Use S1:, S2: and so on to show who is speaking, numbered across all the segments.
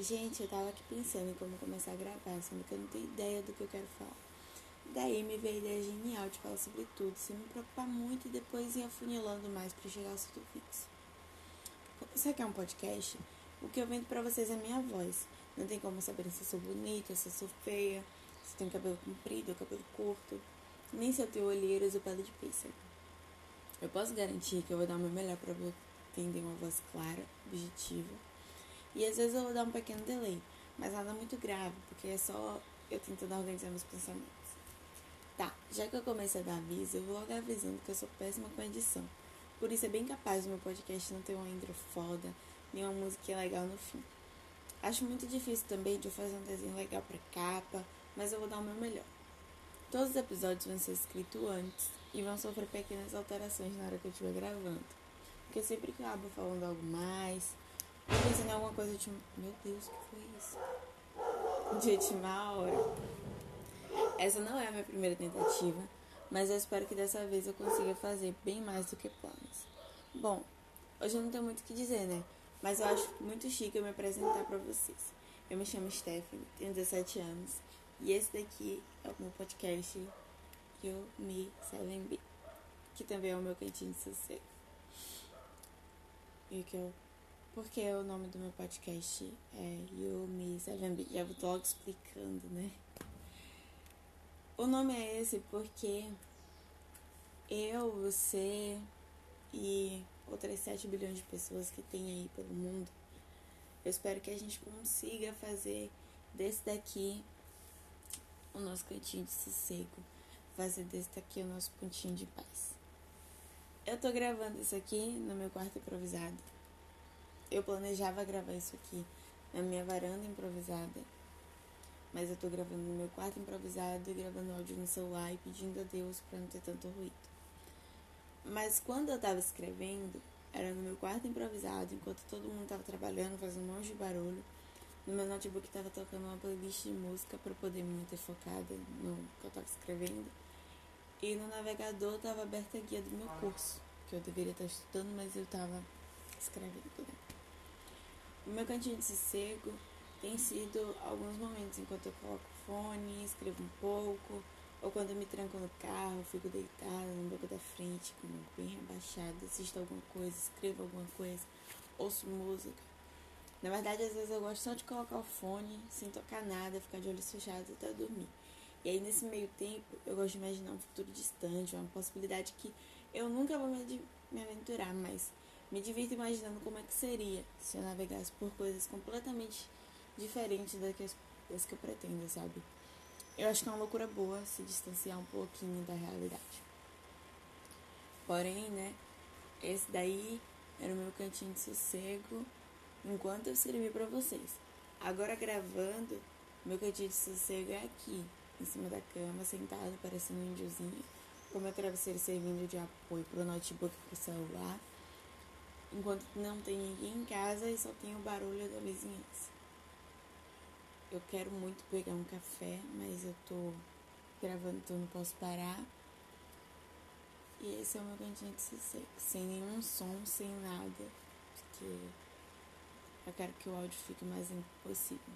S1: Gente, eu tava aqui pensando em como começar a gravar, sendo que eu não tenho ideia do que eu quero falar. Daí me veio a ideia genial de falar sobre tudo, sem me preocupar muito e depois ir afunilando mais para chegar aos tudo fixo. Isso aqui é um podcast, o que eu vendo para vocês é minha voz. Não tem como saber se eu sou bonita, se eu sou feia, se tenho cabelo comprido ou cabelo curto, nem se eu tenho olheiras ou pele de pêssego. Eu posso garantir que eu vou dar o meu melhor para entender uma voz clara, objetiva. E às vezes eu vou dar um pequeno delay, mas nada muito grave, porque é só eu tentando organizar meus pensamentos. Tá, já que eu comecei a dar aviso, eu vou logo avisando que eu sou péssima com edição. Por isso é bem capaz do meu podcast não ter uma intro foda, nem uma música legal no fim. Acho muito difícil também de eu fazer um desenho legal pra capa, mas eu vou dar o meu melhor. Todos os episódios vão ser escritos antes e vão sofrer pequenas alterações na hora que eu estiver gravando. Porque sempre que eu acabo falando algo mais, eu pensando em alguma coisa de. Meu Deus, o que foi isso? De última hora. Essa não é a minha primeira tentativa, mas eu espero que dessa vez eu consiga fazer bem mais do que planos. Bom, hoje eu não tenho muito o que dizer, né? Mas eu acho muito chique eu me apresentar para vocês. Eu me chamo Stephanie, tenho 17 anos e esse daqui é o meu podcast You Me 7B, que também é o meu cantinho de sossego. E que eu. Porque o nome do meu podcast é You Me 7B. Já vou logo explicando, né? O nome é esse porque eu, você e outras 7 bilhões de pessoas que tem aí pelo mundo, eu espero que a gente consiga fazer desse daqui o nosso cantinho de sossego, fazer desse daqui o nosso pontinho de paz. Eu tô gravando isso aqui no meu quarto improvisado. Eu planejava gravar isso aqui na minha varanda improvisada, mas eu tô gravando no meu quarto improvisado e gravando áudio no celular e pedindo a Deus para não ter tanto ruído. Mas quando eu tava escrevendo, era no meu quarto improvisado, enquanto todo mundo tava trabalhando, fazendo um monte de barulho. No meu notebook tava tocando uma playlist de música para poder me manter focada no que eu tava escrevendo. E no navegador tava aberta a guia do meu curso, que eu deveria estar estudando, mas eu tava escrevendo. Né? O meu cantinho de sossego tem sido alguns momentos enquanto eu coloco fone, escrevo um pouco, ou quando eu me tranco no carro, fico deitada no banco da frente, com bem rebaixada, assisto alguma coisa, escrevo alguma coisa, ouço música. Na verdade, às vezes eu gosto só de colocar o fone, sem tocar nada, ficar de olhos fechados até dormir. E aí, nesse meio tempo, eu gosto de imaginar um futuro distante, uma possibilidade que eu nunca vou me, aventurar, mas me divirto imaginando como é que seria se eu navegasse por coisas completamente diferentes das que, eu pretendo, sabe? Eu acho que é uma loucura boa se distanciar um pouquinho da realidade. Porém, né, esse daí era o meu cantinho de sossego enquanto eu escrevi para vocês. Agora gravando, meu cantinho de sossego é aqui, em cima da cama, sentado, parecendo um índiozinho, com meu travesseiro servindo de apoio pro notebook e pro celular, enquanto não tem ninguém em casa e só tem o barulho da vizinhança. Eu quero muito pegar um café, mas eu tô gravando, então não posso parar. E esse é o meu cantinho de sossego, sem nenhum som, sem nada, porque eu quero que o áudio fique mais impossível.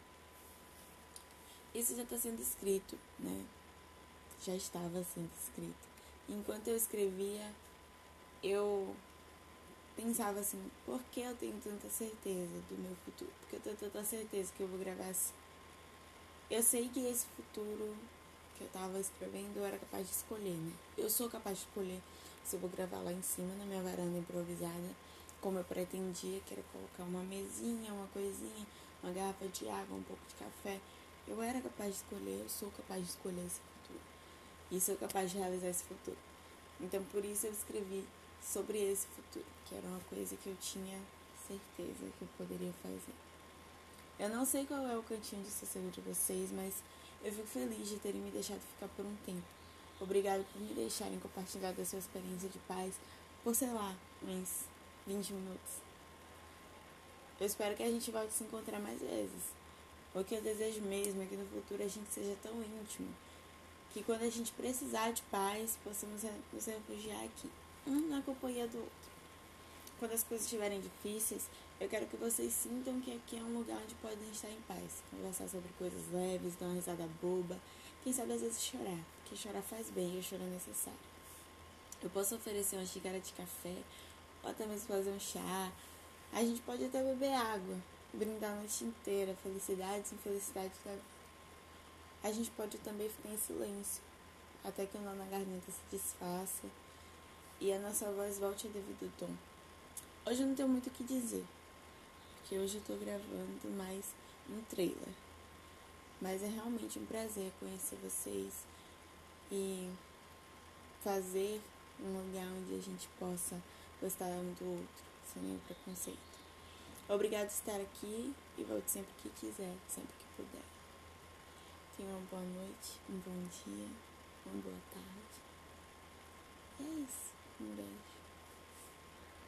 S1: Isso já está sendo escrito, né? Já estava sendo escrito. Enquanto eu escrevia, eu pensava assim, por que eu tenho tanta certeza do meu futuro? Porque eu tenho tanta certeza que eu vou gravar assim. Eu sei que esse futuro que eu tava escrevendo eu era capaz de escolher, né? Eu sou capaz de escolher se eu vou gravar lá em cima na minha varanda improvisada, como eu pretendia, que era colocar uma mesinha, uma coisinha, uma garrafa de água, um pouco de café. Eu era capaz de escolher, eu sou capaz de escolher esse futuro. E sou capaz de realizar esse futuro. Então por isso eu escrevi sobre esse futuro, que era uma coisa que eu tinha certeza que eu poderia fazer. Eu não sei qual é o cantinho de sossego de vocês, mas eu fico feliz de terem me deixado ficar por um tempo. Obrigado por me deixarem compartilhar da sua experiência de paz por, sei lá, uns 20 minutos. Eu espero que a gente volte a se encontrar mais vezes. O que eu desejo mesmo é que no futuro a gente seja tão íntimo que quando a gente precisar de paz, possamos nos refugiar aqui, um na companhia do outro. Quando as coisas estiverem difíceis, Eu quero que vocês sintam que aqui é um lugar onde podem estar em paz, conversar sobre coisas leves, dar uma risada boba, quem sabe às vezes chorar, porque chorar faz bem e o choro é necessário. Eu posso oferecer uma xícara de café, ou até mesmo fazer um chá. A gente pode até beber água, brindar a noite inteira, felicidades e infelicidades da. A gente pode também ficar em silêncio, até que o nó na garganta se desfaça e a nossa voz volte ao devido tom. Hoje eu não tenho muito o que dizer, porque hoje eu tô gravando mais um trailer. Mas é realmente um prazer conhecer vocês e fazer um lugar onde a gente possa gostar um do outro, sem nenhum preconceito. Obrigado por estar aqui e volte sempre que quiser, sempre que puder. Tenha uma boa noite, um bom dia, uma boa tarde. É isso. Um beijo.